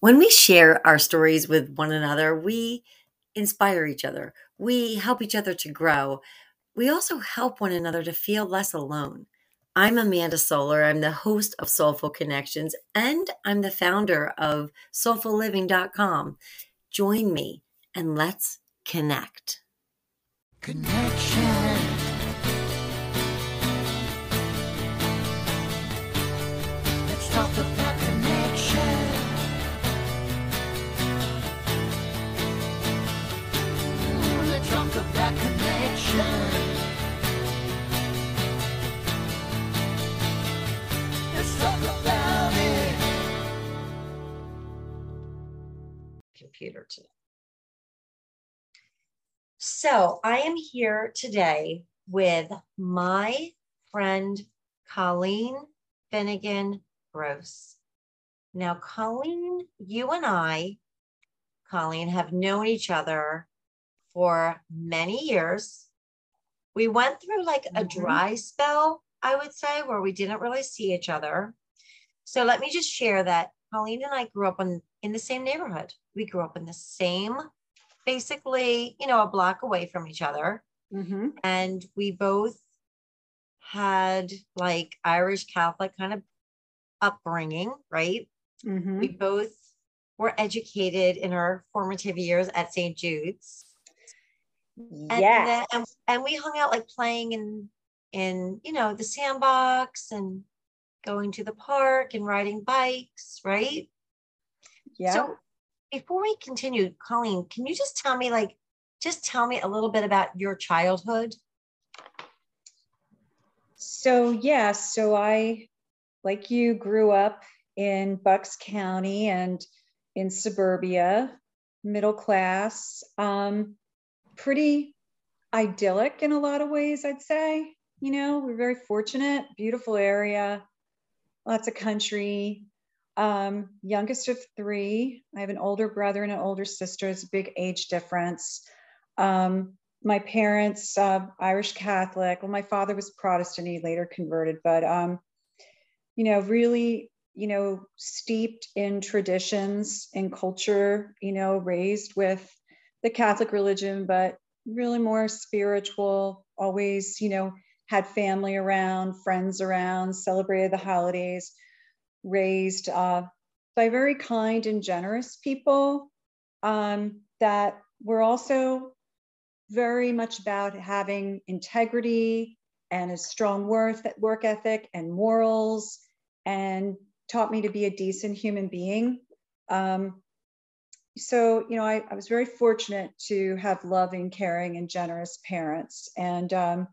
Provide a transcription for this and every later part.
When we share our stories with one another, we inspire each other. We help each other to grow. We also help one another to feel less alone. I'm Amanda Solar. I'm the host of Soulful Connections and I'm the founder of soulfulliving.com. Join me and let's connect. Connection. Let's talk about computer today. So I am here today with my friend Colleen Finnegan Gross. Now, Colleen, you and I, Colleen, have known each other for many years. We went through like a Mhm. dry spell, I would say, where we didn't really see each other. So let me just share that Colleen and I grew up in, in the same neighborhood. We grew up in the same, basically, you know, a block away from each other. Mm-hmm. And we both had like Irish Catholic kind of upbringing, right? Mm-hmm. We both were educated in our formative years at St. Jude's. And, and, and we hung out like playing in in you know the sandbox and going to the park and riding bikes, right? yeah. So before we continue, Colleen, can you just tell me like just tell me a little bit about your childhood? So yeah, so I, like you, grew up in Bucks County and in suburbia, middle class, um, pretty idyllic in a lot of ways, I'd say. You know, we're very fortunate, beautiful area, lots of country. Um, youngest of three. I have an older brother and an older sister. It's a big age difference. Um, my parents uh, irish catholic well my father was protestant he later converted but um, you know really you know steeped in traditions and culture you know raised with the catholic religion but really more spiritual always you know had family around friends around celebrated the holidays raised uh, by very kind and generous people um, that were also very much about having integrity and a strong worth, work ethic and morals and taught me to be a decent human being. Um, so, you know, I, I was very fortunate to have loving, caring, and generous parents. And um,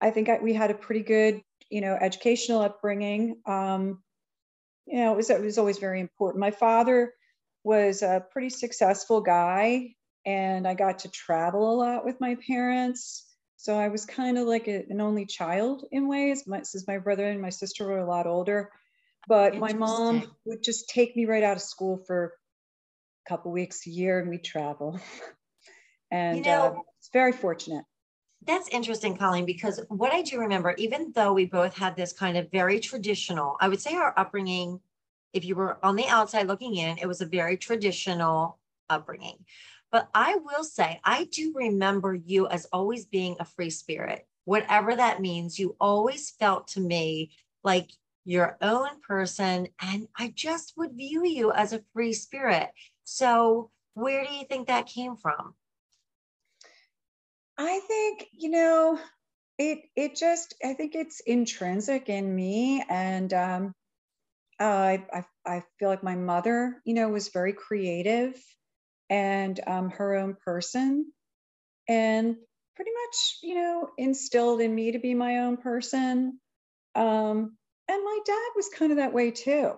I think I, we had a pretty good, you know, educational upbringing. Um, you know, it was, it was always very important. My father was a pretty successful guy and I got to travel a lot with my parents. So I was kind of like a, an only child in ways. My, since my brother and my sister were a lot older, but my mom would just take me right out of school for couple weeks a year, and we travel. and know- uh, it's very fortunate. That's interesting, Colleen, because what I do remember, even though we both had this kind of very traditional, I would say our upbringing, if you were on the outside looking in, it was a very traditional upbringing. But I will say, I do remember you as always being a free spirit, whatever that means. You always felt to me like your own person. And I just would view you as a free spirit. So, where do you think that came from? I think, you know, it it just I think it's intrinsic in me and um uh, I, I I feel like my mother, you know, was very creative and um her own person and pretty much, you know, instilled in me to be my own person. Um and my dad was kind of that way too.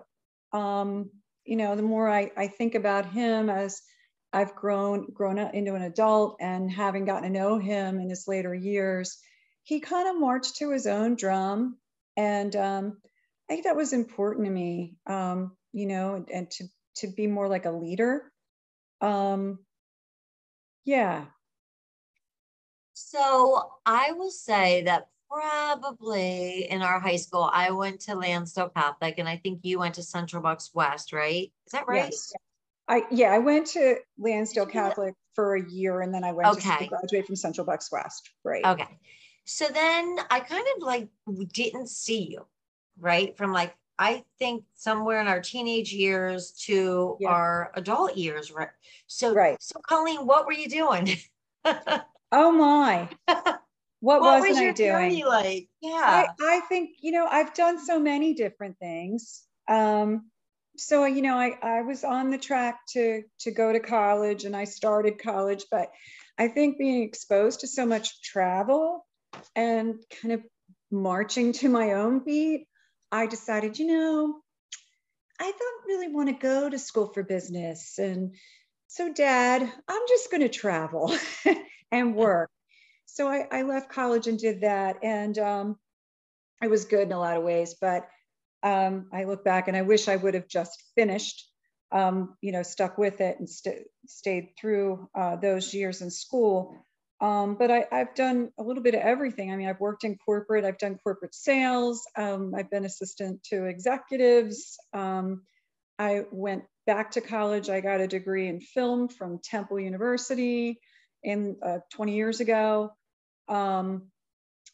Um, you know, the more I, I think about him as I've grown grown up into an adult and having gotten to know him in his later years, he kind of marched to his own drum, and um, I think that was important to me. Um, you know, and, and to to be more like a leader. Um, yeah, So I will say that probably in our high school, I went to Lansdale Catholic and I think you went to Central Bucks West, right? Is that right? Yes. I, yeah, I went to Lansdale Did you do? Catholic for a year and then I went to graduate from Central Bucks West. Right. Okay. So then I kind of like didn't see you, right? From like, I think somewhere in our teenage years to Yeah. our adult years, right? So, Right. so Colleen, what were you doing? Oh my. What, What was I your doing? journey like? I, Yeah. I think, you know, I've done so many different things. Um, so, you know, I, I was on the track to, to go to college and I started college, but I think being exposed to so much travel and kind of marching to my own beat, I decided, you know, I don't really want to go to school for business. And so, dad, I'm just going to travel and work. So I, I left college and did that. And um, it was good in a lot of ways, but um, I look back and I wish I would have just finished, um, you know, stuck with it and st- stayed through uh, those years in school. Um, but I, I've done a little bit of everything. I mean, I've worked in corporate, I've done corporate sales, um, I've been assistant to executives. Um, I went back to college. I got a degree in film from Temple University in uh, 20 years ago. Um,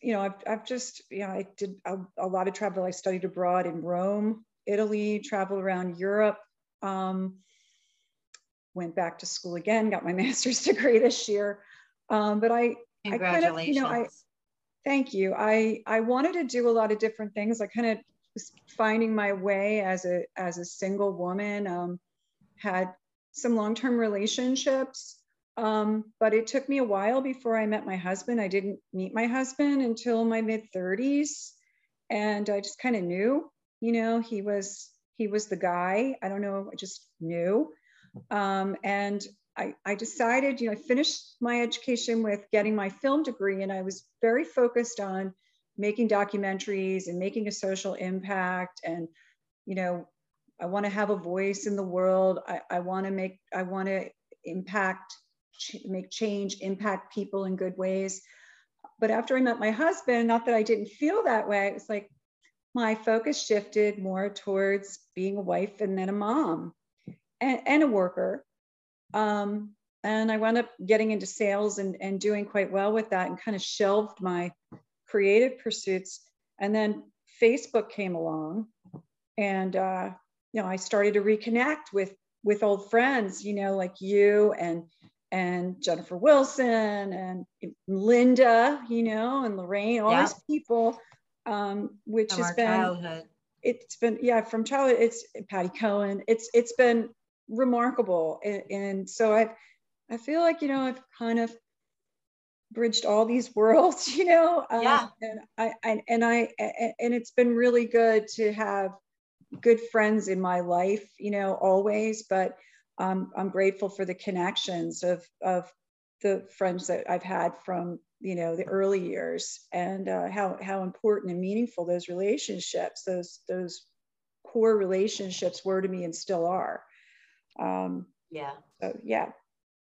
you know, I've, I've just, you know, I did a, a lot of travel. I studied abroad in Rome, Italy, traveled around Europe. Um, went back to school again, got my master's degree this year. Um, but I, I kind of, Congratulations. you know, I- Thank you. I I wanted to do a lot of different things. I kind of was finding my way as a as a single woman. Um, had some long term relationships, um, but it took me a while before I met my husband. I didn't meet my husband until my mid 30s, and I just kind of knew. You know, he was he was the guy. I don't know. I just knew, um, and I, I decided, you know, I finished my education with getting my film degree, and I was very focused on making documentaries and making a social impact. And, you know, I want to have a voice in the world. I, I want to make, I want to impact, make change, impact people in good ways. But after I met my husband, not that I didn't feel that way, it was like my focus shifted more towards being a wife and then a mom and, and a worker um, and I wound up getting into sales and, and doing quite well with that and kind of shelved my creative pursuits. And then Facebook came along and, uh, you know, I started to reconnect with, with old friends, you know, like you and, and Jennifer Wilson and Linda, you know, and Lorraine, all Yeah. these people, um, which From has been, childhood. it's been yeah from childhood it's patty cohen it's it's been remarkable and, and so i i feel like you know i've kind of bridged all these worlds you know um, Yeah. and i and, and i and it's been really good to have good friends in my life you know always but um, i'm grateful for the connections of of the friends that i've had from you know the early years and uh, how how important and meaningful those relationships those those core relationships were to me and still are um, Yeah. so yeah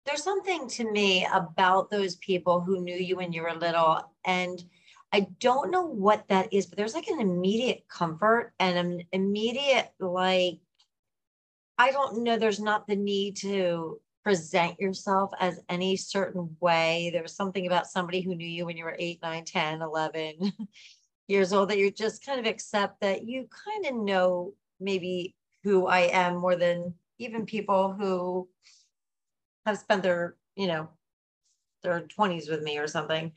There's something to me about those people who knew you when you were little. And I don't know what that is, but there's like an immediate comfort and an immediate, like, I don't know, there's not the need to present yourself as any certain way. There's something about somebody who knew you when you were eight, nine, 10, 11 years old that you just kind of accept that you kind of know maybe who I am more than even people who have spent their, you know, their twenties with me or something.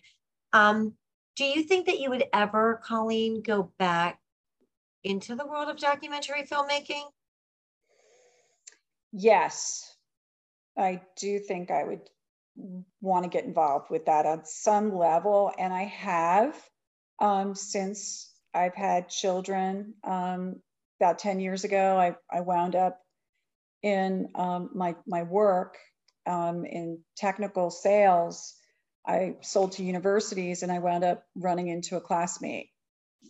Um, do you think that you would ever, Colleen, go back into the world of documentary filmmaking? Yes. I do think i would want to get involved with that on some level and i have um, since i've had children um, about 10 years ago i, I wound up in um, my, my work um, in technical sales. I sold to universities and i wound up running into a classmate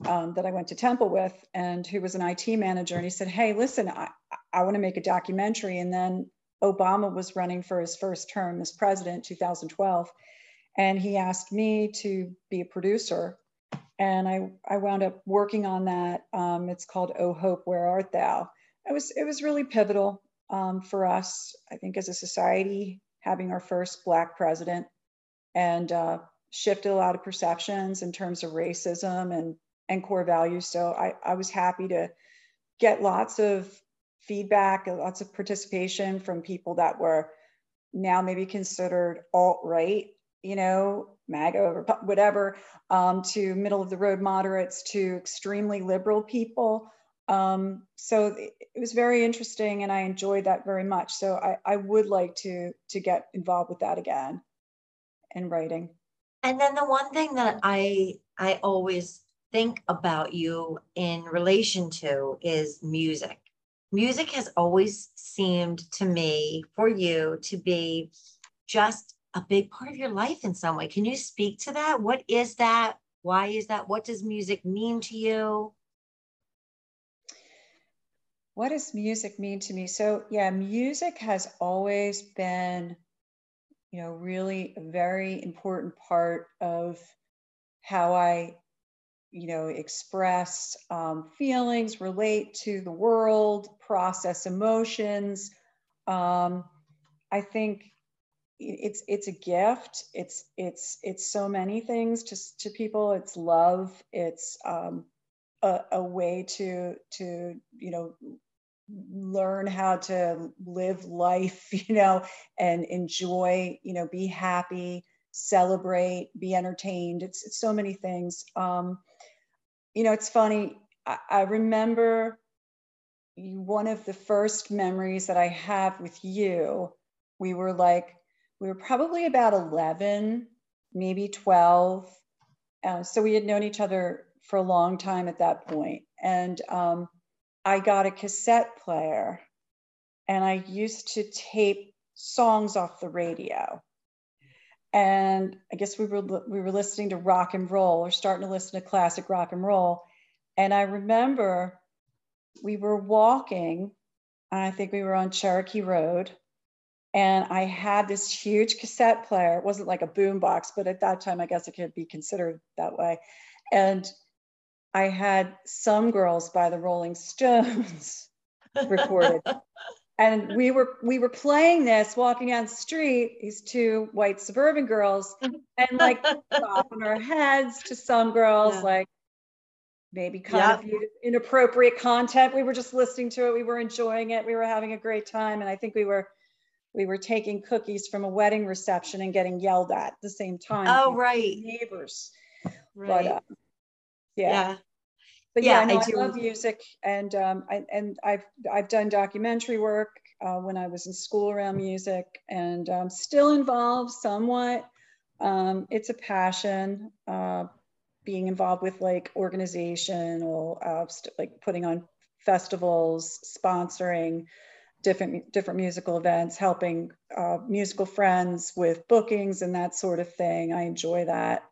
um, that I went to Temple with, and who was an IT manager. And he said, Hey, listen, I, I want to make a documentary. And then Obama was running for his first term as president, 2012. And he asked me to be a producer. and I I wound up working on that. Um, it's called "Oh Hope, Where Art Thou." It was it was really pivotal um, for us, I think, as a society, having our first Black president, and uh, shifted a lot of perceptions in terms of racism and and core values. So I I was happy to get lots of feedback, lots of participation from people that were now maybe considered alt right, you know, MAGA or whatever, um, to middle of the road moderates to extremely liberal people. Um, so it was very interesting and I enjoyed that very much. So I, I would like to to get involved with that again in writing. And then the one thing that I I always think about you in relation to is music. Music has always seemed to me for you to be just a big part of your life in some way. Can you speak to that? What is that? Why is that? What does music mean to you? What does music mean to me? So, yeah, music has always been, you know, really a very important part of how I you know, express um, feelings, relate to the world, process emotions. Um, I think it's it's a gift. It's it's it's so many things to to people. It's love. It's um, a, a way to to you know learn how to live life. You know, and enjoy. You know, be happy celebrate, be entertained. It's, it's so many things. Um, you know, it's funny. I, I remember one of the first memories that I have with you. We were like, we were probably about 11, maybe 12. Uh, so we had known each other for a long time at that point. And um, I got a cassette player and I used to tape songs off the radio and I guess we were we were listening to rock and roll or starting to listen to classic rock and roll. And I remember we were walking, I think we were on Cherokee Road, and I had this huge cassette player. It wasn't like a boom box, but at that time, I guess it could be considered that way. And I had Some Girls by the Rolling Stones recorded and we were we were playing this walking down the street these two white suburban girls and like bopping our heads to some girls yeah. like maybe kind of inappropriate content. We were just listening to it. We were enjoying it. We were having a great time. And i think we were we were taking cookies from a wedding reception and getting yelled at at the same time oh right. neighbors. Right. but uh, yeah. yeah but yeah, yeah no, I, I, love music, and um, I, and I've I've done documentary work uh, when I was in school around music, and um, still involved somewhat. Um, it's a passion. Uh, being involved with like organizational, uh, like putting on festivals, sponsoring different different musical events, helping uh, musical friends with bookings and that sort of thing. I enjoy that.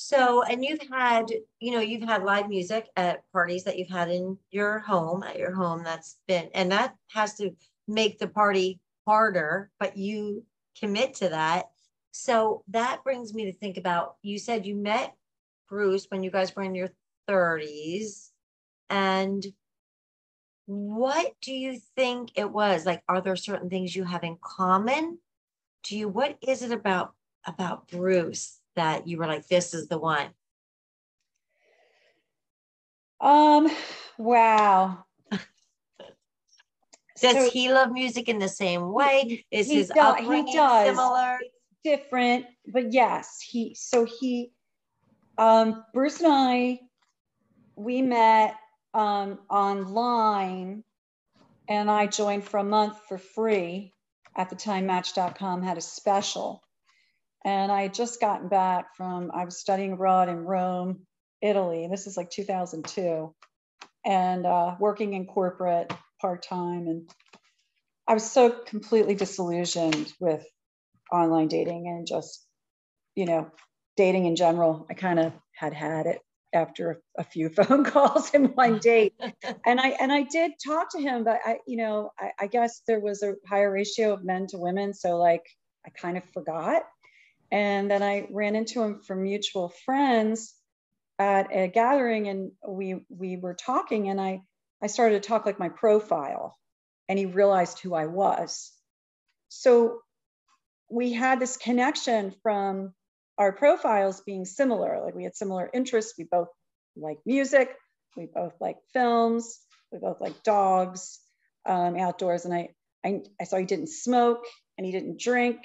So, and you've had, you know, you've had live music at parties that you've had in your home, at your home. That's been, and that has to make the party harder, but you commit to that. So that brings me to think about you said you met Bruce when you guys were in your 30s. And what do you think it was? Like, are there certain things you have in common? Do you, what is it about about Bruce that you were like, this is the one? Um, wow. Does so, he love music in the same way? Is his does, upbringing he does. similar? It's different, but yes, he so he um Bruce and I we met um online and I joined for a month for free. At the time, Match.com had a special. And I had just gotten back from, I was studying abroad in Rome, Italy. This is like 2002, and uh, working in corporate part time. And I was so completely disillusioned with online dating and just, you know, dating in general. I kind of had had it after a, few phone calls and one date. and I and I did talk to him, but I, you know, I, I guess there was a higher ratio of men to women. So like I kind of forgot And then I ran into him from mutual friends at a gathering and we we were talking and I I started to talk like my profile and he realized who I was. So we had this connection from our profiles being similar. Like we had similar interests. We both like music. We both like films. We both like dogs, um, outdoors. And I, I, I saw he didn't smoke and he didn't drink,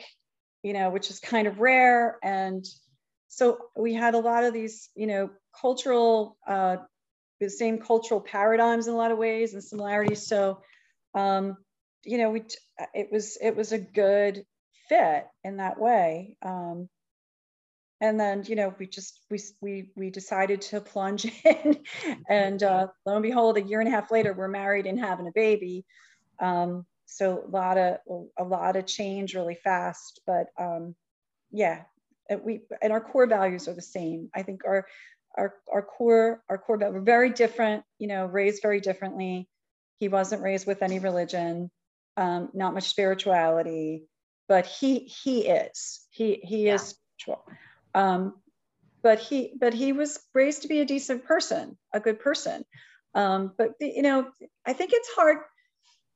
you know, which is kind of rare. And so we had a lot of these, you know, cultural, uh, the same cultural paradigms in a lot of ways and similarities. So, um, you know, we, it was, it was a good fit in that way. Um, and then, you know, we just, we, we, we decided to plunge in and uh, lo and behold, a year and a half later, we're married and having a baby. Um, so a lot of, a lot of change really fast, but um, yeah, and we, and our core values are the same. I think our, our, our core, our core, we're very different, you know, raised very differently. He wasn't raised with any religion, um, not much spirituality, but he, he is, he, he Yeah. is spiritual. Um, but he, but he was raised to be a decent person, a good person. Um, but the- you know, I think it's hard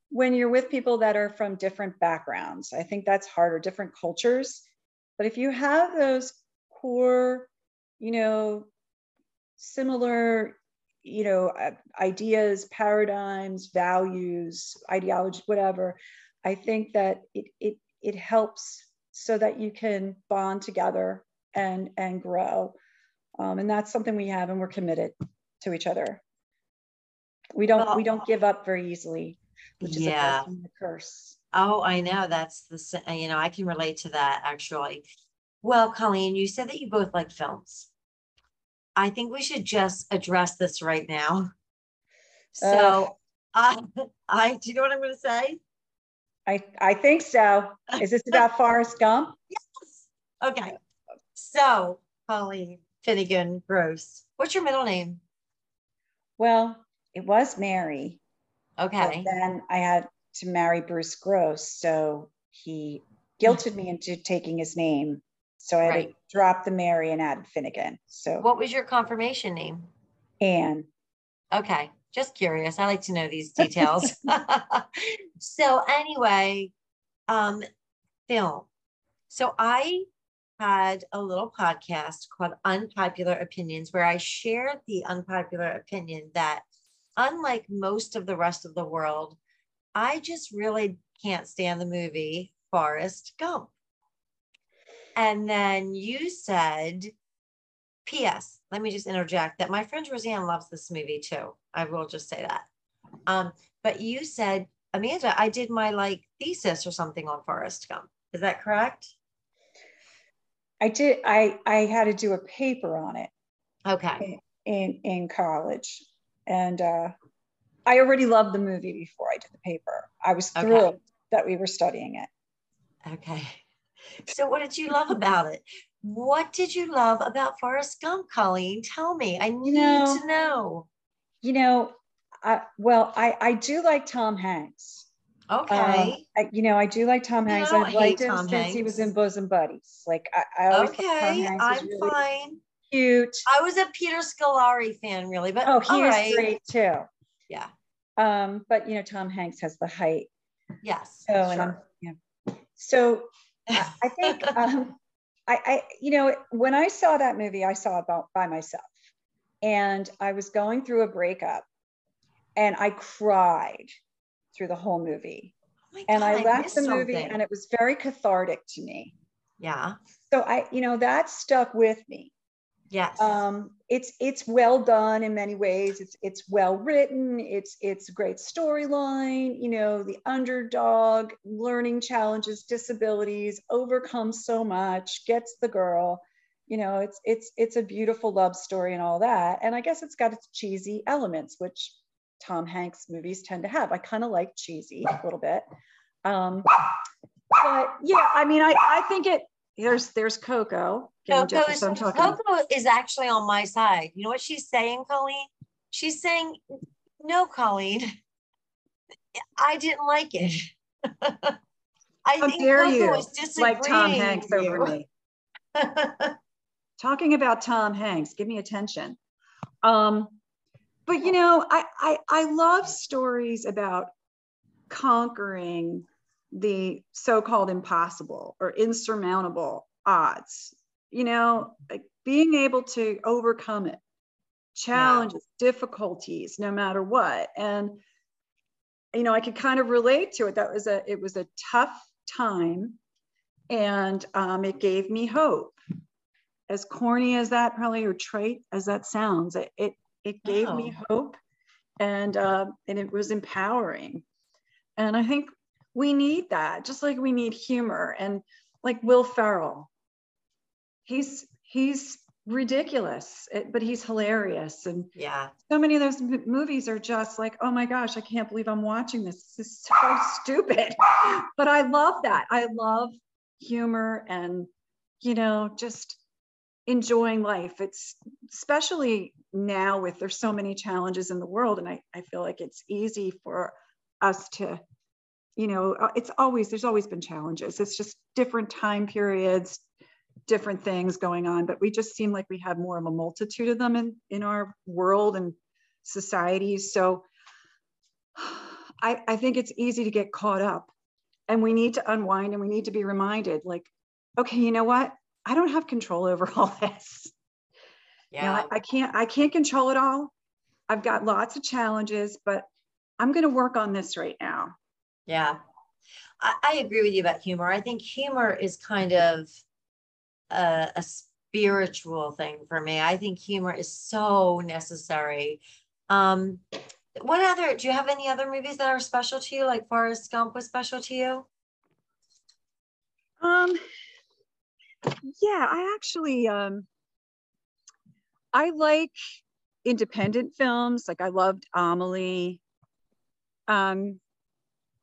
when you're with people that are from different backgrounds. I think that's harder, different cultures. But if you have those core, you know, similar, you know, uh, ideas, paradigms, values, ideology, whatever, I think that it it it helps so that you can bond together and and grow. Um, and that's something we have, and we're committed to each other. We don't we don't give up very easily, which is a Yeah. blessing and a curse. Oh, I know. That's the, uh, you know, I can relate to that actually. Well, Colleen, you said that you both like films. I think we should just address this right now. So, I, I, do you know what I'm going to say? I I think so. Is this about Forrest Gump? Yes. Okay. So, Colleen Finnegan Gross, what's your middle name? Well, it was Mary, but Okay. then I had to marry Bruce Gross, so he guilted me into taking his name. So I had Right. to drop the Mary and add Finnegan. So What was your confirmation name? Anne. Okay, just curious. I like to know these details. so anyway, um, film. So I had a little podcast called Unpopular Opinions where I shared the unpopular opinion that unlike most of the rest of the world, I just really can't stand the movie Forrest Gump. And then you said, P.S. Let me just interject that my friend Roseanne loves this movie too. I will just say that. Um, but you said, Amanda, I did my like thesis or something on Forrest Gump. Is that correct? I did I I had to do a paper on it Okay. in in college. And uh I already loved the movie before I did the paper. I was Okay. thrilled that we were studying it. Okay. So what did you love about it? What did you love about Forrest Gump, Colleen? Tell me. I need know, to know. You know, I, well, I, I do like Tom Hanks. Um, Okay. I, you know, I do like Tom Hanks. don't I've liked him Tom since he was in Hanks. Bosom Buddies. Like I, I always thought Tom okay. Hanks I'm really fine. Cute. I was a Peter Scolari fan, really, but Oh, he was right. great too. Yeah. Um, but you know, Tom Hanks has the height. Yes. So and I'm, yeah. So I, I think um, I, I, you know, when I saw that movie, I saw it about by myself, and I was going through a breakup, and I cried through the whole movie, Oh my and God, I left the movie, something. and it was very cathartic to me. yeah. So I, you know, that stuck with me. Yes. Um, it's it's well done in many ways. It's it's well written. It's it's great storyline. You know, the underdog learning challenges, disabilities, overcomes so much, gets the girl. You know, it's it's it's a beautiful love story and all that. And I guess it's got its cheesy elements, which Tom Hanks movies tend to have. I kind of like cheesy a little bit. Um, but yeah, I mean, I I think it. There's there's Coco. Coco is, I'm talking about. Coco is actually on my side. You know what she's saying, Colleen? She's saying, no, Colleen. I didn't like it. I How think dare Coco you is disagreeing like Tom Hanks over me. talking about Tom Hanks, give me attention. Um, but you know, I, I I love stories about conquering the so-called impossible or insurmountable odds. You know, like being able to overcome it, challenges, difficulties, no matter what. And you know, I could kind of relate to it. That was a it was a tough time, and um, it gave me hope as corny as that probably or trite as that sounds, it it, it gave me hope and uh, and it was empowering. And I think we need that, just like we need humor and like Will Ferrell. He's he's ridiculous, but he's hilarious. And yeah, so many of those movies are just like, oh my gosh, I can't believe I'm watching this. This is so stupid. But I love that. I love humor and you know just enjoying life. It's especially now with there's so many challenges in the world. And I, I feel like it's easy for us to, you know, uh, it's always, there's always been challenges. It's just different time periods, different things going on, but we just seem like we have more of a multitude of them in, in our world and societies. So I, I think it's easy to get caught up and we need to unwind and we need to be reminded like, okay, you know what? I don't have control over all this. Yeah. You know, I, I can't, I can't control it all. I've got lots of challenges, but I'm going to work on this right now. Yeah. I, I, agree with you about humor. I think humor is kind of a, a spiritual thing for me. I think humor is so necessary. Um, what other, do you have any other movies that are special to you? Like Forrest Gump was special to you? Um, yeah, I actually um I like independent films. Like I loved Amelie. Um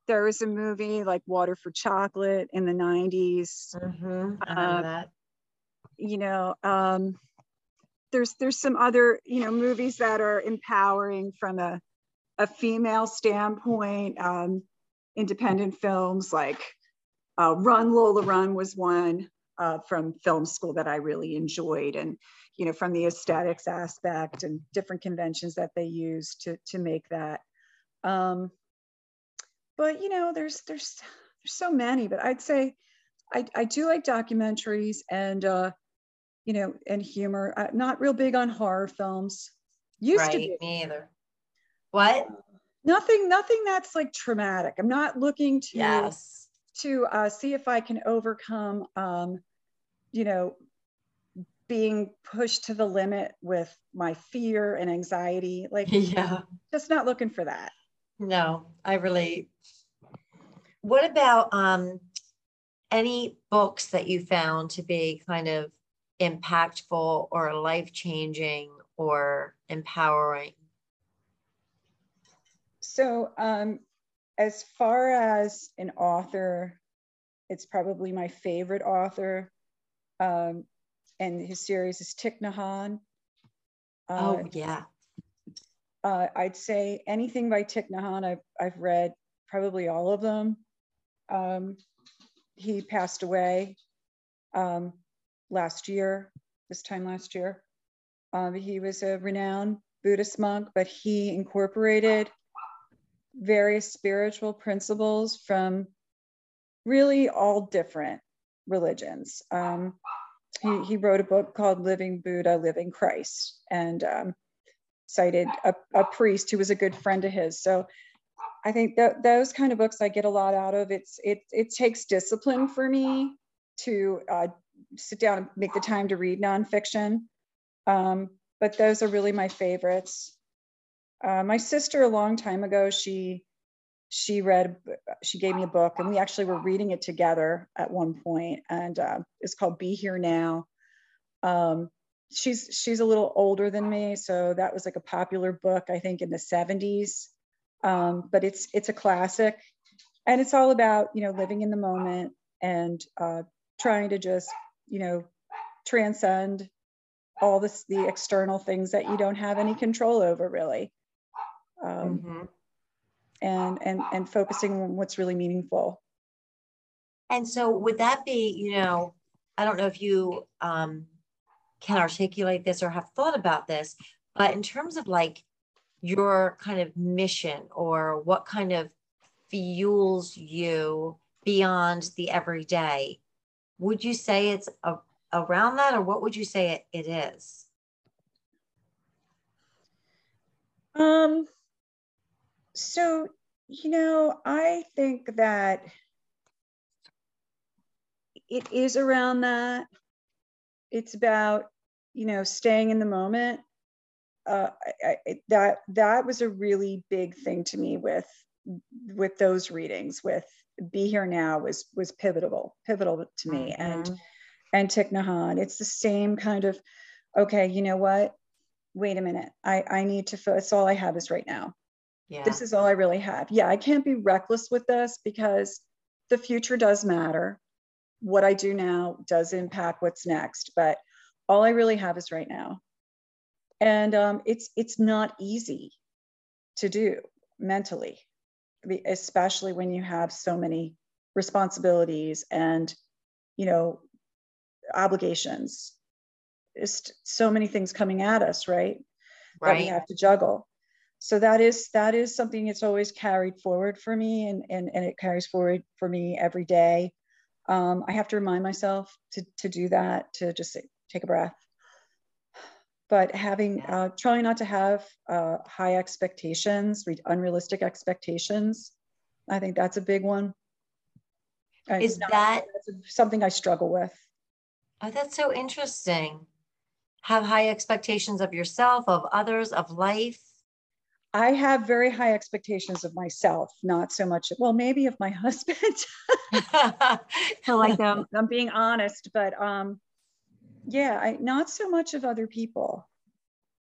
there was a movie like Water for Chocolate in the 90s. Mm-hmm. Uh, that. You know, um there's there's some other, you know, movies that are empowering from a a female standpoint. Um, independent films like uh, Run Lola Run was one uh, from film school that I really enjoyed. And, you know, from the aesthetics aspect and different conventions that they use to, to make that. Um, but, you know, there's, there's, there's so many, but I'd say I, I do like documentaries and, uh, you know, and humor. I'm not real big on horror films. Used right, to be. Me either. What? Nothing, nothing that's like traumatic. I'm not looking to yes to uh, see if I can overcome, um, you know, being pushed to the limit with my fear and anxiety. Like, yeah, just not looking for that. No, I relate. What about um, any books that you found to be kind of impactful or life changing or empowering? So, um, as far as an author, it's probably my favorite author. Um, and his series is Thich Nhat Hanh. Uh, oh, yeah. Uh, I'd say anything by Thich Nhat I've, I've read probably all of them. Um, he passed away um, last year, this time last year. Um, he was a renowned Buddhist monk, but he incorporated various spiritual principles from really all different religions. Um, he, he wrote a book called Living Buddha, Living Christ, and um, cited a, a, priest who was a good friend of his. So I think that those kind of books I get a lot out of. It's it it takes discipline for me to uh, sit down and make the time to read nonfiction. Um, but those are really my favorites. Uh, my sister a long time ago, she she read she gave me a book and we actually were reading it together at one point and uh, it's called be here now um, she's she's a little older than me so that was like a popular book i think in the 70s um, but it's it's a classic and it's all about you know living in the moment and uh, trying to just you know transcend all this the external things that you don't have any control over really. Um, mm-hmm. and and and focusing on what's really meaningful. And so would that be you know I don't know if you um, can articulate this or have thought about this, but in terms of like your kind of mission or what kind of fuels you beyond the everyday, would you say it's a, around that or what would you say it, it is? Um, so, you know, I think that it is around that. It's about, you know, staying in the moment. Uh, I, I, that that was a really big thing to me with with those readings. With Be Here Now was was pivotal pivotal to me, mm-hmm. and and Thich Nhat. It's the same kind of, okay, you know what? Wait a minute. I I need to. That's all I have is right now. Yeah. This is all I really have. Yeah, I can't be reckless with this because the future does matter what I do now does impact what's next, but all I really have is right now. And um, it's it's not easy to do mentally, especially when you have so many responsibilities and you know obligations. Just so many things coming at us, right? right? That we have to juggle. So that is that is something that's always carried forward for me, and and and it carries forward for me every day um, I have to remind myself to, to do that, to just take a breath. But having, uh, trying not to have uh, high expectations, unrealistic expectations, I think that's a big one. Is not, that something I struggle with? Oh, that's so interesting. Have high expectations of yourself, of others, of life. I have very high expectations of myself, not so much, well, maybe of my husband. like um, I'm being honest, but um, yeah, I, not so much of other people.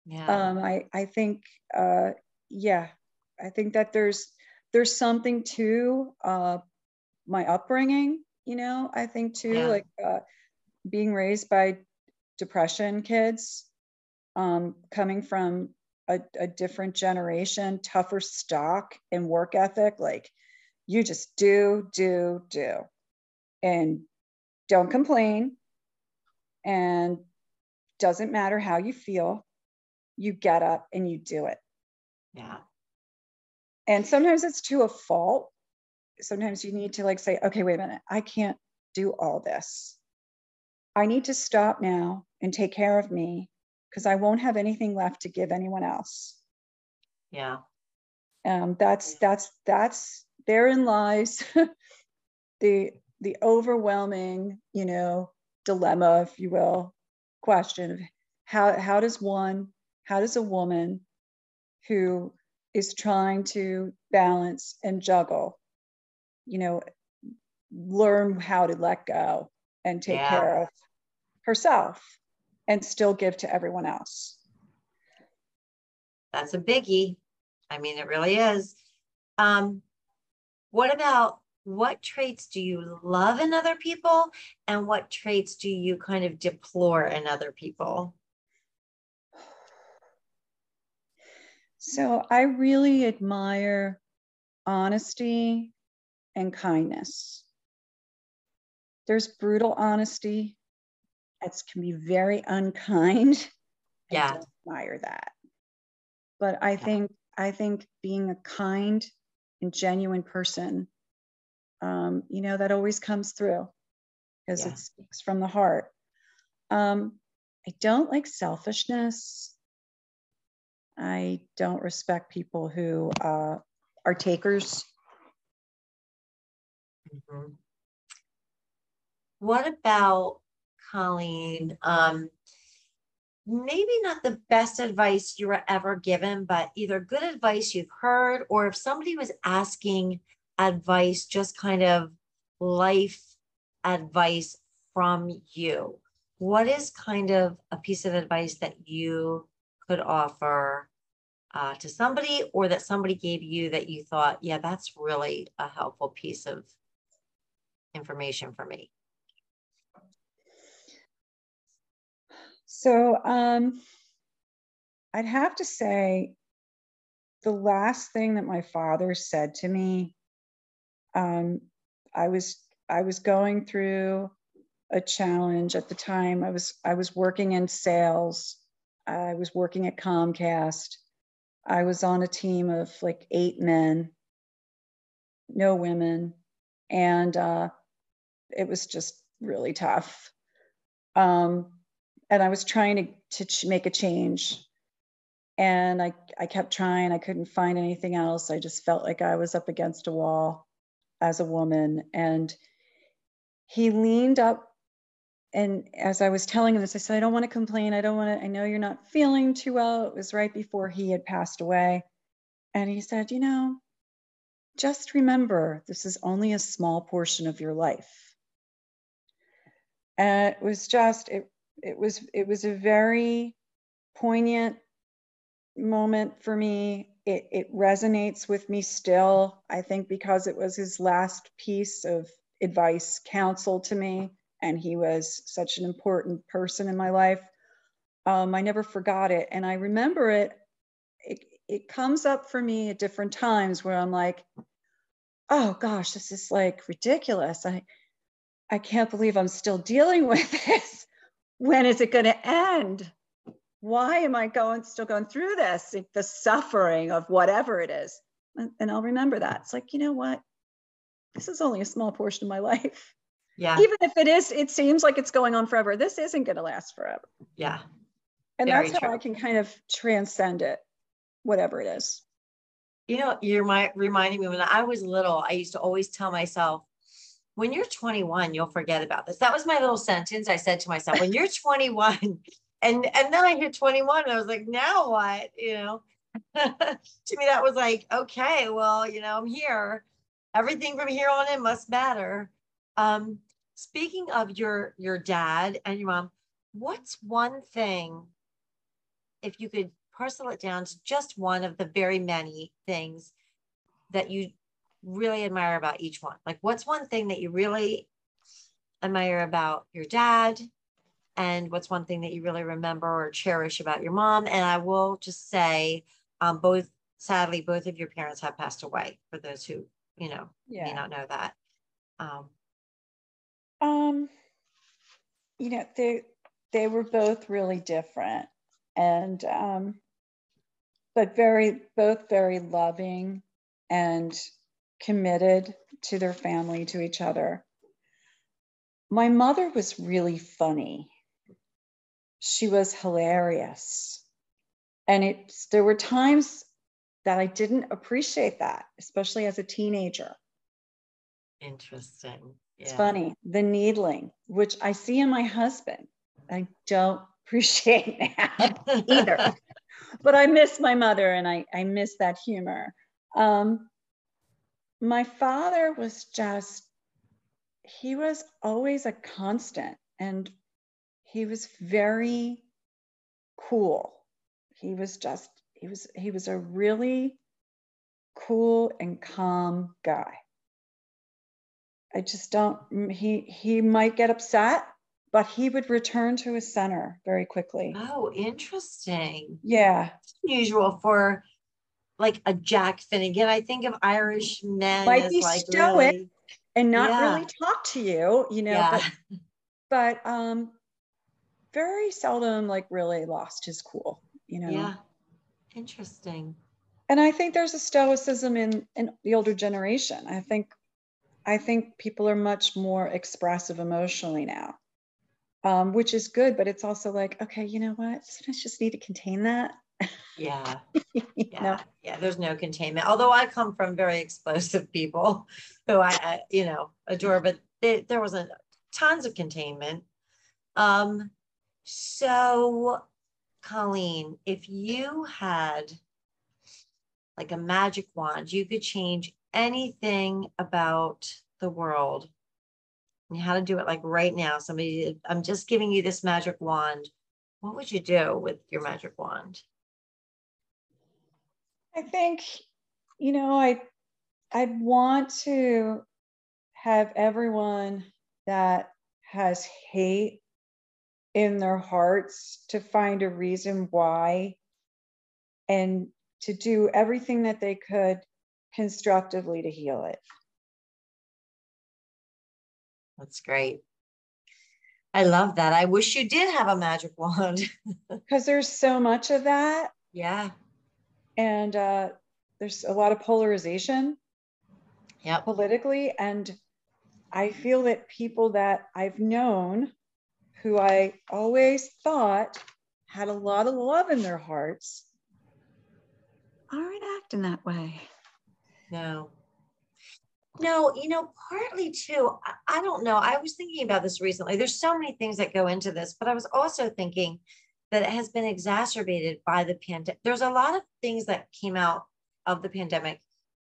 Yeah. Um, I, I think, uh, yeah, I think that there's, there's something to uh, my upbringing, you know, I think too, yeah. like uh, being raised by depression kids, um, coming from a, a different generation, tougher stock and work ethic. Like you just do, do, do, and don't complain. And doesn't matter how you feel, you get up and you do it. Yeah. And sometimes it's to a fault. Sometimes you need to like say, okay, wait a minute, I can't do all this. I need to stop now and take care of me because I won't have anything left to give anyone else. Yeah. Um, that's that's that's therein lies the the overwhelming, you know, dilemma, if you will, question of how how does one, how does a woman who is trying to balance and juggle, you know, learn how to let go and take yeah. care of herself and still give to everyone else? That's a biggie. I mean, it really is. Um, what about what traits do you love in other people and what traits do you kind of deplore in other people? So I really admire honesty and kindness. There's brutal honesty it can be very unkind. Yeah. I admire that. But I think I think being a kind and genuine person, um, you know, that always comes through because yeah. it speaks from the heart. Um, I don't like selfishness. I don't respect people who uh, are takers. Mm-hmm. What about Colleen. Um, maybe not the best advice you were ever given, but either good advice you've heard, or if somebody was asking advice, just kind of life advice from you, what is kind of a piece of advice that you could offer uh, to somebody or that somebody gave you that you thought, yeah, that's really a helpful piece of information for me? So um, I'd have to say the last thing that my father said to me, um, I was I was going through a challenge at the time. I was I was working in sales. I was working at Comcast. I was on a team of like eight men, no women, and uh, it was just really tough. Um, and I was trying to to ch- make a change, and I I kept trying. I couldn't find anything else. I just felt like I was up against a wall as a woman, and he leaned up and as I was telling him this, I said, I don't want to complain. I don't want to, I know you're not feeling too well. It was right before he had passed away. And he said, You know, just remember this is only a small portion of your life. And it was just, it, it was, it was a very poignant moment for me. It, it resonates with me still, I think, because it was his last piece of advice, counsel to me and he was such an important person in my life. Um, I never forgot it, and I remember it, it. It comes up for me at different times where I'm like, "Oh gosh, this is like ridiculous. I, I can't believe I'm still dealing with this. When is it going to end? Why am I going still going through this? The suffering of whatever it is." And, I'll remember that. It's like, you know what? This is only a small portion of my life Yeah. even if it is it seems like it's going on forever this isn't going to last forever Yeah. and Very that's how true. i can kind of transcend it whatever it is You know, you're my reminding me when I was little, I used to always tell myself, when you're 21, you'll forget about this. That was my little sentence I said to myself, when you're 21. And and then I hit 21 and I was like, now what? You know, to me, that was like, okay, well, you know, I'm here. Everything from here on in must matter. Um, speaking of your your dad and your mom, what's one thing if you could parcel it down to just one of the very many things that you really admire about each one? Like, what's one thing that you really admire about your dad? And what's one thing that you really remember or cherish about your mom? And I will just say, um, both sadly, both of your parents have passed away. For those who you know may not know that. Um, um you know they they were both really different and um but very both very loving and committed to their family to each other my mother was really funny she was hilarious. And it's there were times that i didn't appreciate that especially as a teenager. Interesting. it's funny the needling which i see in my husband. I don't appreciate now either. But i miss my mother and i i miss that humor. Um my father was just he was always a constant and he was very cool he was just he was he was a really cool and calm guy i just don't he he might get upset but he would return to his center very quickly Oh, interesting. yeah Unusual for like a Jack Finnegan. I think of Irish men Might as be like stoic, really, and not Yeah. really talk to you you know yeah. but but um very seldom like really lost his cool you know Yeah. Interesting. and i think there's a stoicism in in the older generation i think i think people are much more expressive emotionally now um, which is good but it's also like okay you know what sometimes just need to contain that Yeah. Yeah. know Yeah. There's no containment. Although I come from very explosive people who I, I you know, adore, but there, there wasn't tons of containment. Um, so Colleen, if you had like a magic wand, you could change anything about the world. And you had to do it like right now. Somebody, I'm just giving you this magic wand. What would you do with your magic wand? I think, you know, I I'd want to have everyone that has hate in their hearts to find a reason why and to do everything that they could constructively to heal it. That's great. I love that. I wish you did have a magic wand. because there's so much of that yeah. and uh, there's a lot of polarization Yep. politically and i feel that people that i've known who i always thought had a lot of love in their hearts aren't acting that way No. No, you know, partly too, I, I don't know. I was thinking about this recently. There's so many things that go into this, but I was also thinking that it has been exacerbated by the pandemic. There's a lot of things that came out of the pandemic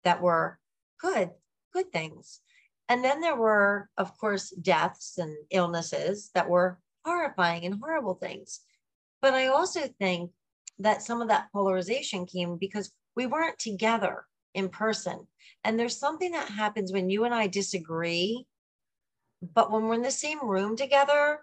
that were good, good things. And then there were, of course, deaths and illnesses that were horrifying and horrible things. But I also think that some of that polarization came because we weren't together in person. And there's something that happens when you and I disagree. But when we're in the same room together,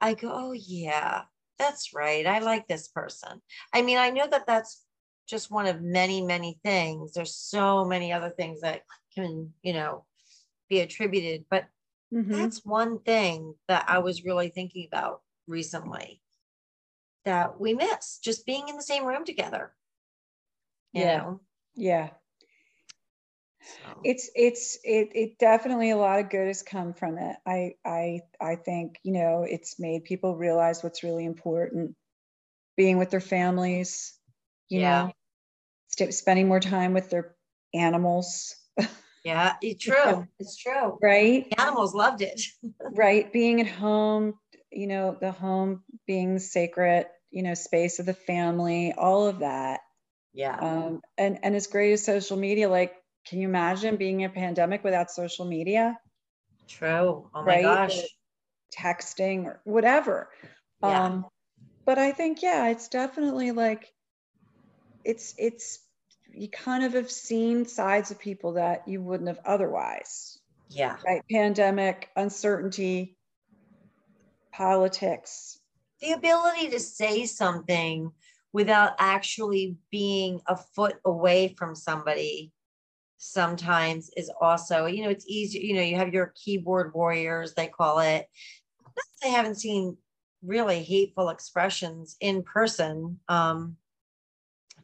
I go, oh, yeah, that's right. I like this person. I mean, I know that that's just one of many, many things. There's so many other things that can, you know, be attributed. But Mhm. that's one thing that I was really thinking about recently that we miss just being in the same room together. You Yeah. know? yeah So, it's it's it, it definitely a lot of good has come from it i i i think you know it's made people realize what's really important being with their families you Yeah. know st- spending more time with their animals yeah, it's true. It's true. right The animals loved it. right being at home you know the home being the sacred you know space of the family all of that Yeah. um and and as great as social media like can you imagine being in a pandemic without social media True. Oh my right? gosh. texting or whatever. Yeah. Um, but I think, yeah, it's definitely like it's it's you kind of have seen sides of people that you wouldn't have otherwise. Yeah. Right? Pandemic, uncertainty, politics. The ability to say something without actually being a foot away from somebody sometimes is also, you know, it's easy, you know, you have your keyboard warriors, they call it. I haven't seen really hateful expressions in person. Um,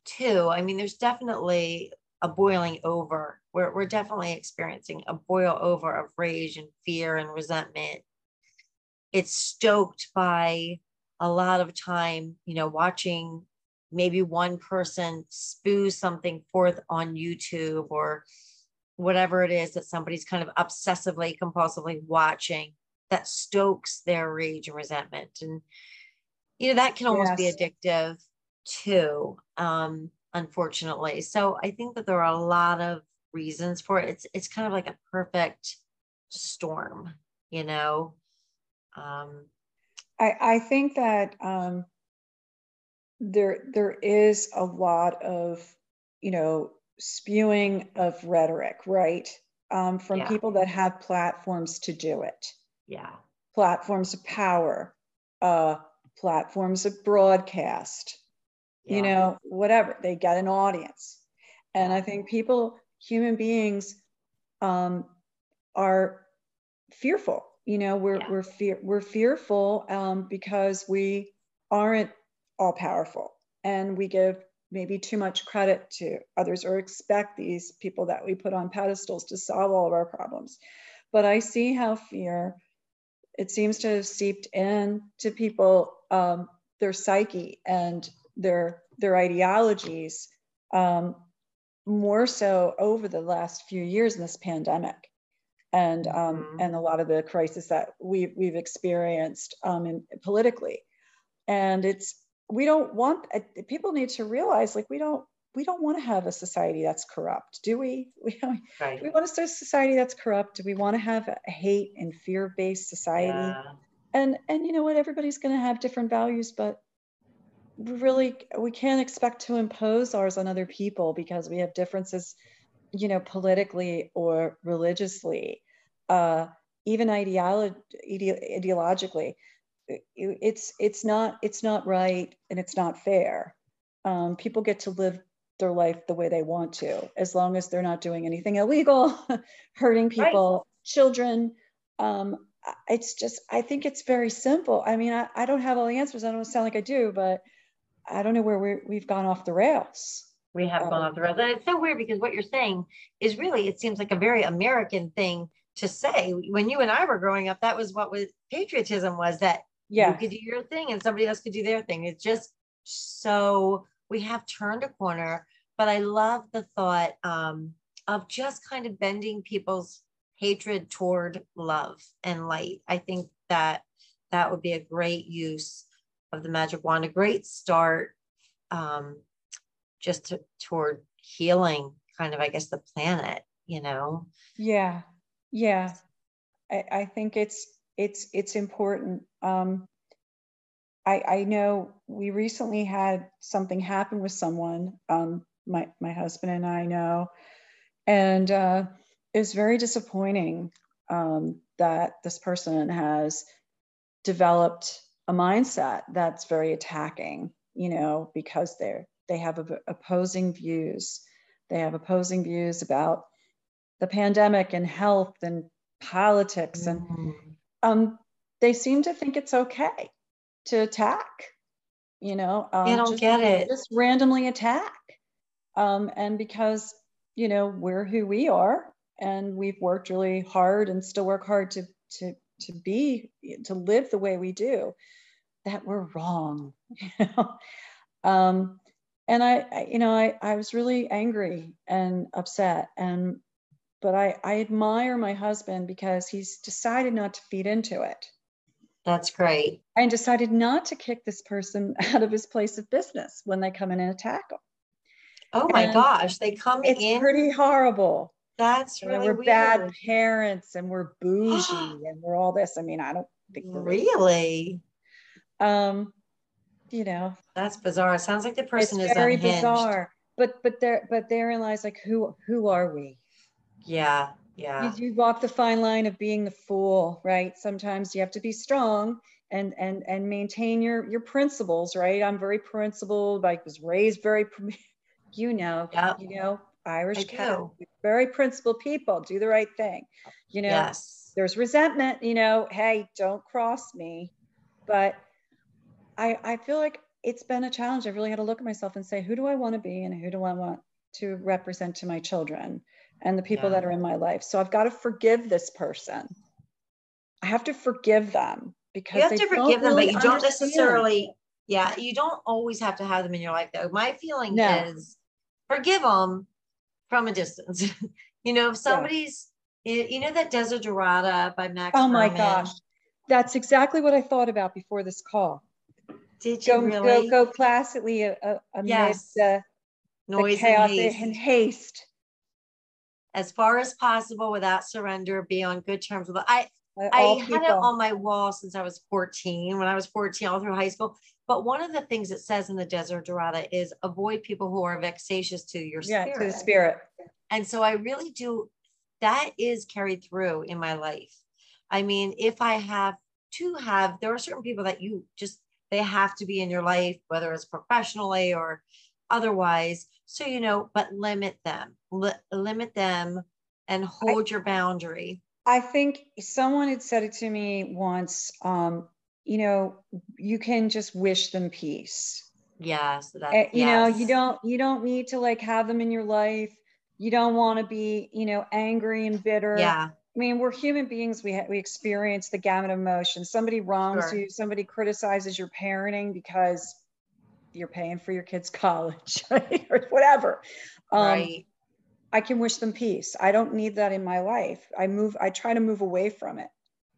too. I mean, there's definitely a boiling over. We're, we're definitely experiencing a boil over of rage and fear and resentment. It's stoked by a lot of time, you know, watching maybe one person spew something forth on YouTube or whatever it is that somebody's kind of obsessively, compulsively watching that stokes their rage and resentment. And, you know, that can almost Yes. be addictive too, um, unfortunately. So I think that there are a lot of reasons for it. It's, it's kind of like a perfect storm, you know? Um, I, I think that um, there there is a lot of you know spewing of rhetoric, right, um, from Yeah. people that have platforms to do it. yeah. platforms of power, uh, platforms of broadcast, you know, whatever. They get an audience. And I think people, human beings, um, are fearful. You know, we're Yeah. we're fear we're fearful um, because we aren't all powerful, and we give maybe too much credit to others or expect these people that we put on pedestals to solve all of our problems. But I see how fear it seems to have seeped in to people um, their psyche and their their ideologies um, more so over the last few years in this pandemic and um, Mhm. and a lot of the crisis that we've we've experienced um, in, politically and it's we don't want uh, people need to realize like we don't we don't want to have a society that's corrupt do we we, Right. do we want a society that's corrupt do we want to have a hate and fear based society Yeah. and and you know what everybody's going to have different values but really we can't expect to impose ours on other people because we have differences you know politically or religiously uh even ideolo- ide- ideologically it's it's not it's not right and it's not fair um, people get to live their life the way they want to as long as they're not doing anything illegal hurting people children um, it's just, I think it's very simple. I mean, I, I don't have all the answers. I don't sound like I do, but I don't know where we we've gone off the rails. We have gone Um, off the rails. And it's so weird because what you're saying is really, it seems like a very American thing to say. When you and I were growing up, that was what was patriotism was that you could do your thing and somebody else could do their thing. It's just so we have turned a corner, but I love the thought um, of just kind of bending people's hatred toward love and light. I think that that would be a great use of the magic wand, a great start um, just to, toward healing kind of, I guess, the planet, you know? yeah, yeah. I, I think it's, it's, it's important. Um, I, I know we recently had something happen with someone, um, my, my husband and I know. And, uh, it was very disappointing, um, that this person has developed a mindset that's very attacking, you know, because they're, they have op- opposing views. They have opposing views about the pandemic and health and politics and Mm, um, they seem to think it's okay to attack. You know, um, They don't just, get it. Just randomly attack, um, and because you know we're who we are, and we've worked really hard and still work hard to to to be to live the way we do, that we're wrong. You know, um, and I, I, you know, I I was really angry and upset, and but I I admire my husband because he's decided not to feed into it That's great. and decided not to kick this person out of his place of business when they come in and attack him. Oh my And gosh, they come It's in. pretty horrible. That's really we're bad parents and we're bougie and we're all this. I mean, I don't think really. Really? Um, you know, That's bizarre. It sounds like the person is very unhinged. bizarre. But but there but therein lies like who who are we? Yeah, yeah. You, you walk the fine line of being the fool, right? Sometimes you have to be strong and and and maintain your your principles, right? I'm very principled. I was raised very, you know, Yep. you know, Irish Catholic, very principled people. Do the right thing, you know. Yes. There's resentment, you know. Hey, don't cross me. But I I feel like it's been a challenge. I've really had to look at myself and say, who do I want to be, and who do I want to represent to my children and the people Yeah. that are in my life. So I've got to forgive this person. I have to forgive them because You have to forgive them, but really you don't necessarily, yeah, you don't always have to have them in your life though. My feeling No. is forgive them from a distance. you know, if somebody's, you you know, that Desiderata by Max. Oh my gosh, that's exactly what I thought about before this call. Did you Go really? go go classically uh, uh, amid Yes. the, the Noise chaos and haste. and haste. As far as possible without surrender, be on good terms with, I, I had it on my wall since I was 14, when I was 14, all through high school. But one of the things it says in the Desiderata is avoid people who are vexatious to your yeah, spirit. to the spirit. And so I really do, that is carried through in my life. I mean, if I have to have, there are certain people that you just, they have to be in your life, whether it's professionally or otherwise. So, you know, but limit them, li- limit them and hold your boundary. I think someone had said it to me once. Um, you know, you can just wish them peace. Yes. That, Uh, you know, you don't you don't need to like have them in your life. You don't want to be, you know, angry and bitter. Yeah. I mean, we're human beings. We ha- we experience the gamut of emotions. Somebody wrongs Sure. you. Somebody criticizes your parenting because you're paying for your kids' college right? or whatever. Um, right. I can wish them peace. I don't need that in my life. I move. I try to move away from it,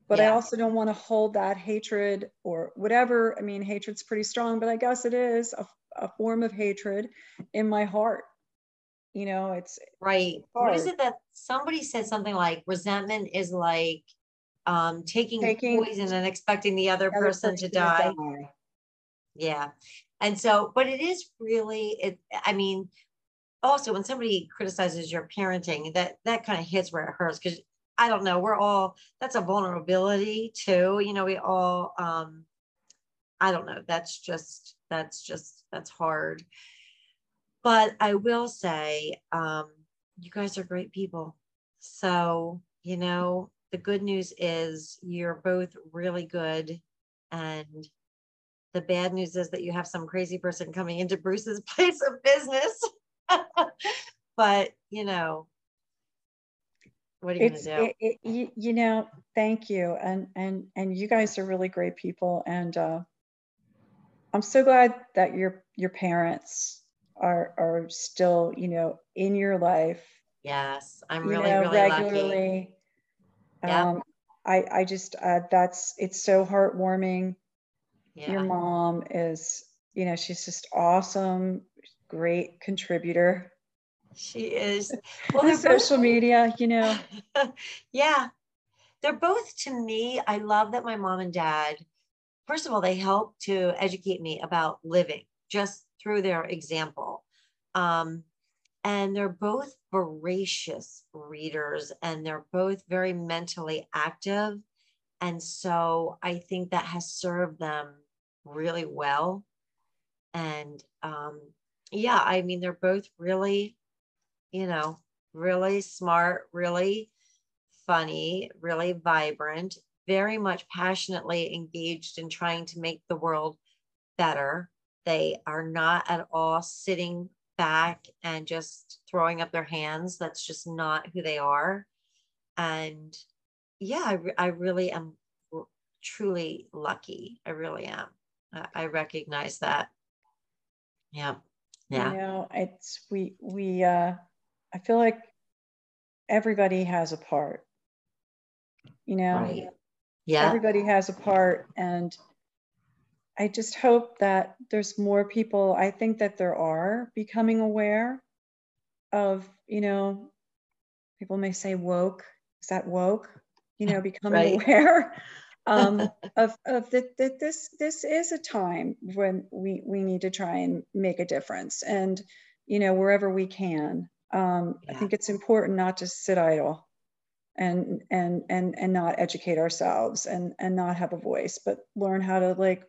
but I also don't want to hold that hatred or whatever. I mean, hatred's pretty strong, but I guess it is a, a form of hatred in my heart. You know, it's Right. What is it that somebody said something like resentment is like um taking, Taking poison and expecting the other the other person to die. Yeah. And so, but it is really it I mean, also when somebody criticizes your parenting, that that kind of hits where it hurts because I don't know, we're all that's a vulnerability too. You know, we all um I don't know, that's just that's just that's hard. But I will say, um, you guys are great people. So, you know, the good news is you're both really good. And the bad news is that you have some crazy person coming into Bruce's place of business. but, you know, what are you It's, going to do? it, it, you, you know, thank you. And, and, and you guys are really great people. And, uh, I'm so glad that your, your parents are, are still, you know, in your life, Yes, I'm really, know, really lucky. regularly. Yep. Um, I, I just, uh, that's, it's so heartwarming. Yeah. Your mom is, you know, she's just awesome, great contributor. She is. Well, On they're both social media, you know, yeah, they're both to me. I love that my mom and dad, first of all, they help to educate me about living just through their example. Um, and they're both voracious readers and they're both very mentally active. And so I think that has served them really well. And um, yeah, I mean, they're both really, you know, really smart, really funny, really vibrant, very much passionately engaged in trying to make the world better. They are not at all sitting back and just throwing up their hands. That's just not who they are. And yeah, I, I really am truly lucky. I really am. I, I recognize that. Yeah. Yeah. you know, it's, we, we, uh, I feel like everybody has a part. You know, Right. Yeah. everybody has a part and I just hope that there's more people, I think that there are becoming aware of, you know, people may say woke, is that woke? You know, becoming Right. aware um, of, of that, that this, this is a time when we, we need to try and make a difference and, you know, wherever we can. Um, I think it's important not to sit idle and, and, and, and not educate ourselves and, and not have a voice, but learn how to like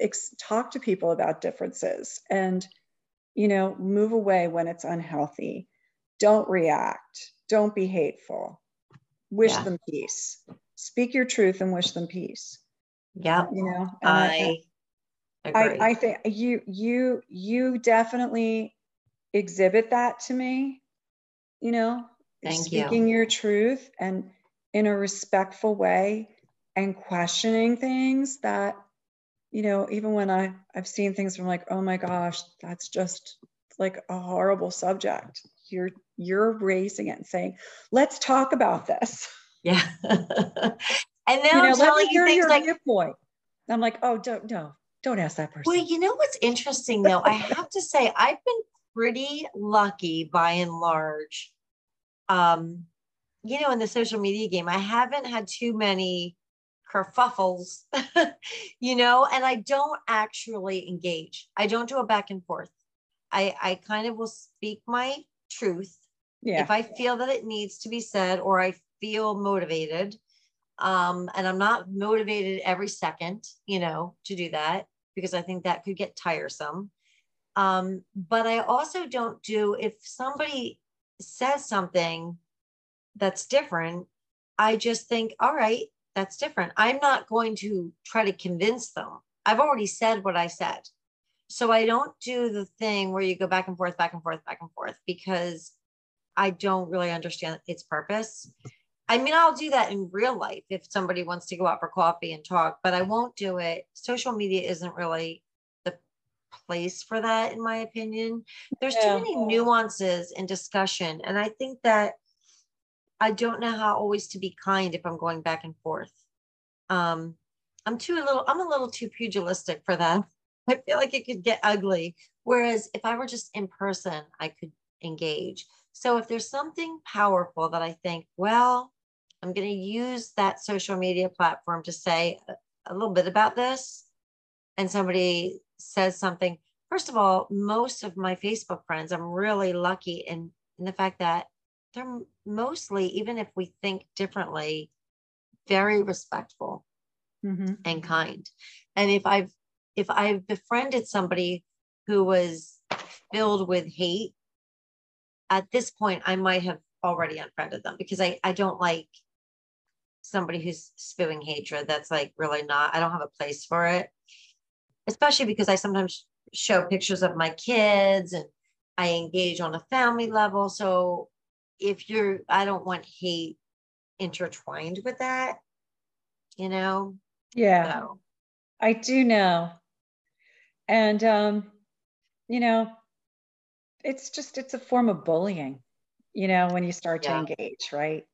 ex- talk to people about differences and, you know, move away when it's unhealthy. Don't react. Don't be hateful. Wish Yeah. them peace. Speak your truth and wish them peace. yeah You know, I agree. I, I think you, you, you definitely exhibit that to me. You know, Thank you. speaking your truth and in a respectful way and questioning things that, you know, even when I, I've seen things from like, oh my gosh, that's just like a horrible subject. You're, you're raising it and saying, let's talk about this. Yeah. and then You know, I'm telling you things your like, viewpoint. I'm like, oh, don't, no, don't ask that person. well, you know what's interesting though? I have to say, I've been pretty lucky by and large. Um, you know, in the social media game, I haven't had too many kerfuffles, you know, and I don't actually engage. I don't do a back and forth. I, I kind of will speak my truth Yeah, if I feel that it needs to be said or I feel motivated, um, and I'm not motivated every second, you know, to do that because I think that could get tiresome. Um, but I also don't do if somebody says something that's different, I just think, all right, that's different. I'm not going to try to convince them. I've already said what I said. So I don't do the thing where you go back and forth, back and forth, back and forth because I don't really understand its purpose. I mean, I'll do that in real life if somebody wants to go out for coffee and talk, but I won't do it. Social media isn't really place for that, in my opinion. There's Yeah. too many nuances in discussion. And I think that I don't know how always to be kind if I'm going back and forth. Um, I'm too a little, I'm a little too pugilistic for that. I feel like it could get ugly. Whereas if I were just in person, I could engage. So if there's something powerful that I think, well, I'm going to use that social media platform to say a, a little bit about this, and somebody says something. First of all, most of my Facebook friends, I'm really lucky in, in the fact that they're mostly, even if we think differently, very respectful Mhm. and kind. And if I've if I've befriended somebody who was filled with hate, at this point I might have already unfriended them because I I don't like somebody who's spewing hatred. That's like really not, I don't have a place for it. Especially because I sometimes show pictures of my kids and I engage on a family level. So if you're, I don't want hate intertwined with that, you know? Yeah, So, I do know. And, um, you know, it's just, it's a form of bullying, you know, when you start to engage, right?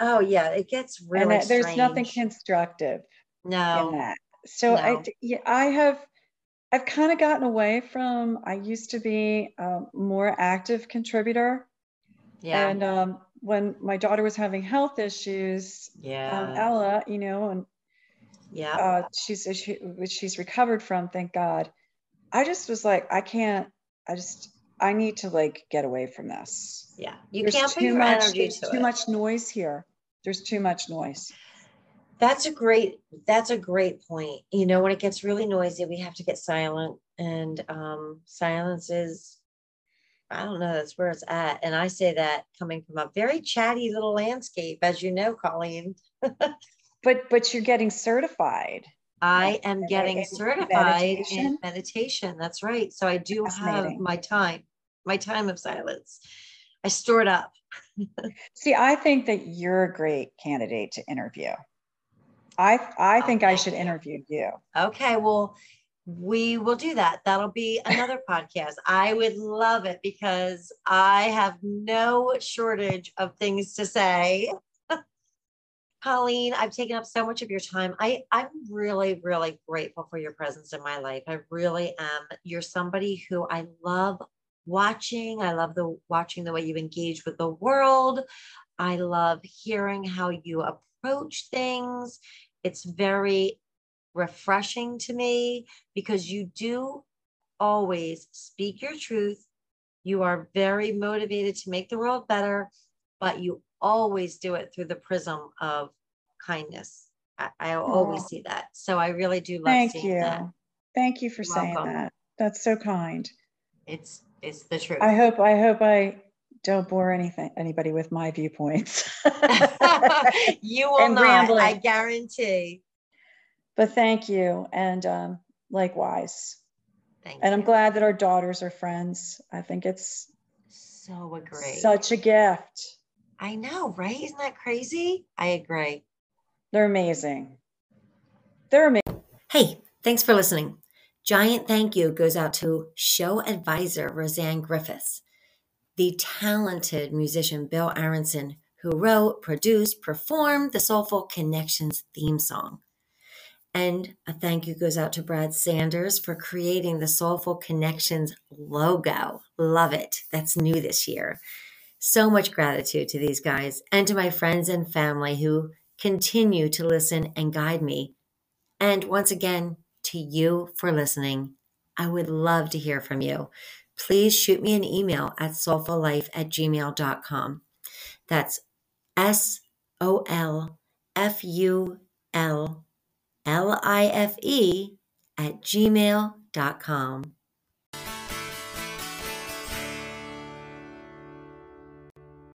oh yeah, it gets really and that there's nothing constructive in No, that. So I, no. d- yeah, I have, I've kind of gotten away from, I used to be a more active contributor. yeah, And um, when my daughter was having health issues, um, yeah, Ella, you know, and yeah, uh, she's she, which she's recovered from, thank God. I just was like, I can't. I just, I need to like get away from this. yeah. You There's can't put too your much. energy to too it. much noise here. There's too much noise. That's a great, that's a great point. You know, when it gets really noisy, we have to get silent and um silence is, I don't know, that's where it's at. And I say that coming from a very chatty little landscape, as you know, Colleen. But but you're getting certified. I am getting in certified in meditation? meditation. That's right. So I do have my time, my time of silence. I store it up. See, I think that you're a great candidate to interview. I I think I should interview you. Okay, well, we will do that. That'll be another podcast. I would love it because I have no shortage of things to say. Colleen, I've taken up so much of your time. I, I'm really, really grateful for your presence in my life. I really am. You're somebody who I love watching. I love the watching the way you engage with the world. I love hearing how you approach things. It's very refreshing to me because you do always speak your truth. You are very motivated to make the world better, but you always do it through the prism of kindness. I, I always see that. So I really do love Thank seeing you. that. Thank you for You're saying welcome. that. That's so kind. It's it's the truth. I hope I hope I don't bore anything anybody with my viewpoints. you will And not, I guarantee. but thank you, and um, likewise. Thank And I'm glad that our daughters are friends. I think it's So agree. such a gift. I know, right? Isn't that crazy? I agree. They're amazing. They're amazing. Hey, thanks for listening. Giant thank you goes out to show advisor Roseanne Griffiths, the talented musician Bill Aronson, who wrote, produced, performed the Soulful Connections theme song. And a thank you goes out to Brad Sanders for creating the Soulful Connections logo. Love it. That's new this year. So much gratitude to these guys and to my friends and family who continue to listen and guide me and once again, to you for listening. I would love to hear from you. Please shoot me an email at soulfullife at gmail.com. That's S O L F U L L I F E at gmail.com.